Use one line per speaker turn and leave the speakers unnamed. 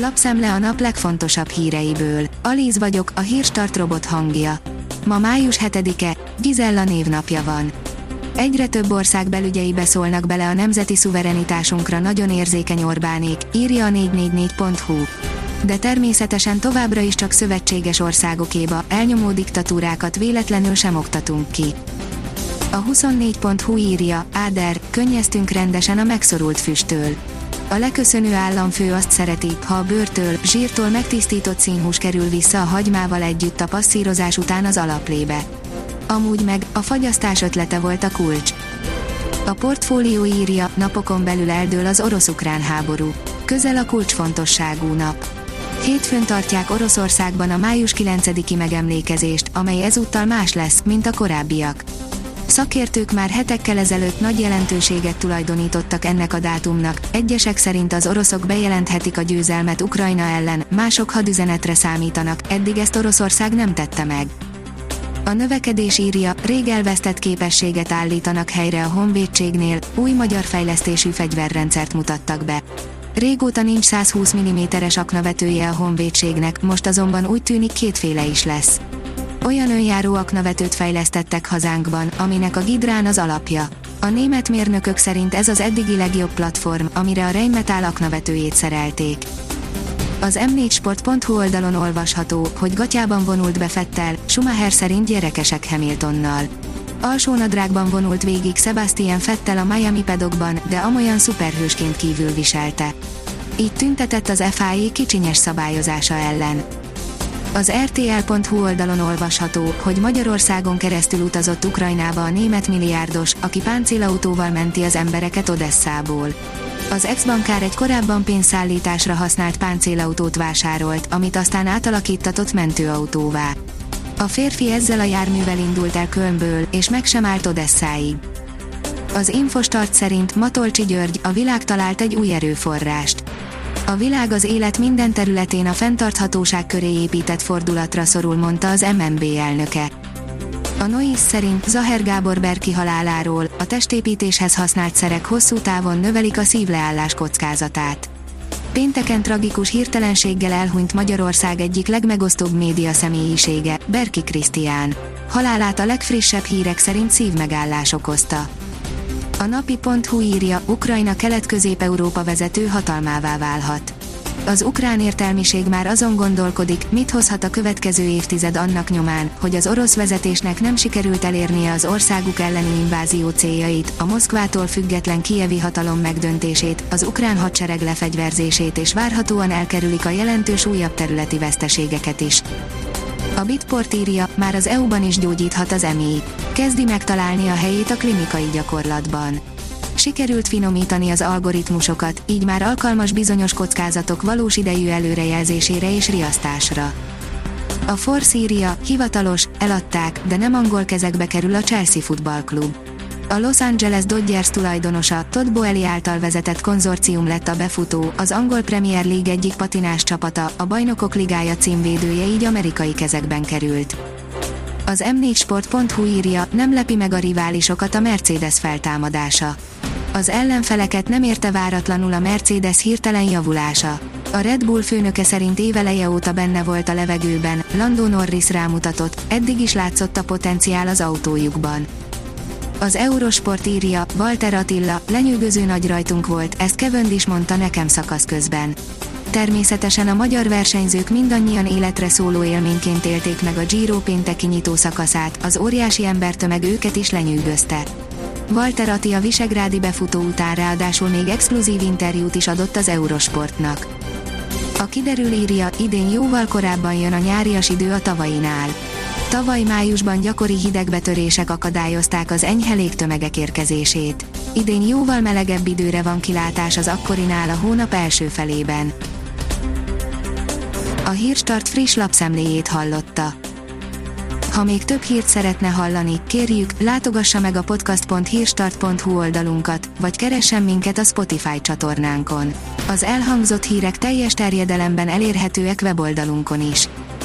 Lapszemle a nap legfontosabb híreiből. Alíz vagyok, a hírstart robot hangja. Ma május 7-e, Gizella névnapja van. Egyre több ország belügyeibe szólnak bele a nemzeti szuverenitásunkra nagyon érzékeny Orbánék, írja a 444.hu. De természetesen továbbra is csak szövetséges országokéba, elnyomó diktatúrákat véletlenül sem oktatunk ki. A 24.hu írja, Áder, könnyeztünk rendesen a megszorult füsttől. A leköszönő államfő azt szereti, ha a bőrtől, zsírtól megtisztított színhús kerül vissza a hagymával együtt a passzírozás után az alaplébe. Amúgy meg, a fagyasztás ötlete volt a kulcs. A portfólió írja, napokon belül eldől az orosz-ukrán háború. Közel a kulcsfontosságú nap. Hétfőn tartják Oroszországban a május 9-i megemlékezést, amely ezúttal más lesz, mint a korábbiak. Szakértők már hetekkel ezelőtt nagy jelentőséget tulajdonítottak ennek a dátumnak, egyesek szerint az oroszok bejelenthetik a győzelmet Ukrajna ellen, mások hadüzenetre számítanak, eddig ezt Oroszország nem tette meg. A növekedés írja, rég elvesztett képességet állítanak helyre a honvédségnél, új magyar fejlesztésű fegyverrendszert mutattak be. Régóta nincs 120 mm-es aknavetője a honvédségnek, most azonban úgy tűnik kétféle is lesz. Olyan önjáró aknavetőt fejlesztettek hazánkban, aminek a Gidrán az alapja. A német mérnökök szerint ez az eddigi legjobb platform, amire a Rheinmetall aknavetőjét szerelték. Az m4sport.hu oldalon olvasható, hogy gatyában vonult be Fettel, Schumacher szerint gyerekesek Hamiltonnal. Alsónadrágban vonult végig Sebastian Fettel a Miami pedokban, de amolyan szuperhősként kívül viselte. Így tüntetett az FIA kicsinyes szabályozása ellen. Az RTL.hu oldalon olvasható, hogy Magyarországon keresztül utazott Ukrajnába a német milliárdos, aki páncélautóval menti az embereket Odesszából. Az ex-bankár egy korábban pénzszállításra használt páncélautót vásárolt, amit aztán átalakítatott mentőautóvá. A férfi ezzel a járművel indult el Kölnből, és meg sem állt Odesszáig. Az Infostart szerint Matolcsi György, a világ talált egy új erőforrást. A világ az élet minden területén a fenntarthatóság köré épített fordulatra szorul, mondta az MNB elnöke. A Nois szerint Zaher Gábor Berki haláláról a testépítéshez használt szerek hosszú távon növelik a szívleállás kockázatát. Pénteken tragikus hirtelenséggel elhunyt Magyarország egyik legmegosztóbb média személyisége, Berki Krisztián. Halálát a legfrissebb hírek szerint szívmegállás okozta. A napi.hu írja, Ukrajna kelet-közép-európa vezető hatalmává válhat. Az ukrán értelmiség már azon gondolkodik, mit hozhat a következő évtized annak nyomán, hogy az orosz vezetésnek nem sikerült elérnie az országuk elleni invázió céljait, a Moszkvától független kievi hatalom megdöntését, az ukrán hadsereg lefegyverzését és várhatóan elkerülik a jelentős újabb területi veszteségeket is. A Bitport írja, már az EU-ban is gyógyíthat az EMI. Kezdi megtalálni a helyét a klinikai gyakorlatban. Sikerült finomítani az algoritmusokat, így már alkalmas bizonyos kockázatok valós idejű előrejelzésére és riasztásra. A Force írja, hivatalos, eladták, de nem angol kezekbe kerül a Chelsea Football Club. A Los Angeles Dodgers tulajdonosa, Todd Boehly által vezetett konzorcium lett a befutó, az angol Premier League egyik patinás csapata, a Bajnokok Ligája címvédője így amerikai kezekben került. Az m4sport.hu írja, nem lepi meg a riválisokat a Mercedes feltámadása. Az ellenfeleket nem érte váratlanul a Mercedes hirtelen javulása. A Red Bull főnöke szerint éveleje óta benne volt a levegőben, Lando Norris rámutatott, eddig is látszott a potenciál az autójukban. Az Eurosport írja, Walter Attila, lenyűgöző nagy rajtunk volt, ezt Kevin is mondta nekem szakasz közben. Természetesen a magyar versenyzők mindannyian életre szóló élményként élték meg a Giro pénteki nyitó szakaszát, az óriási embertömeg őket is lenyűgözte. Walter Atti a visegrádi befutó után ráadásul még exkluzív interjút is adott az Eurosportnak. A kiderül írja, idén jóval korábban jön a nyárias idő a tavainál. Tavaly májusban gyakori hidegbetörések akadályozták az enyhe légtömegek érkezését. Idén jóval melegebb időre van kilátás az akkorinál a hónap első felében. A Hírstart friss lapszemléjét hallotta. Ha még több hírt szeretne hallani, kérjük, látogassa meg a podcast.hírstart.hu oldalunkat, vagy keressen minket a Spotify csatornánkon. Az elhangzott hírek teljes terjedelemben elérhetőek weboldalunkon is.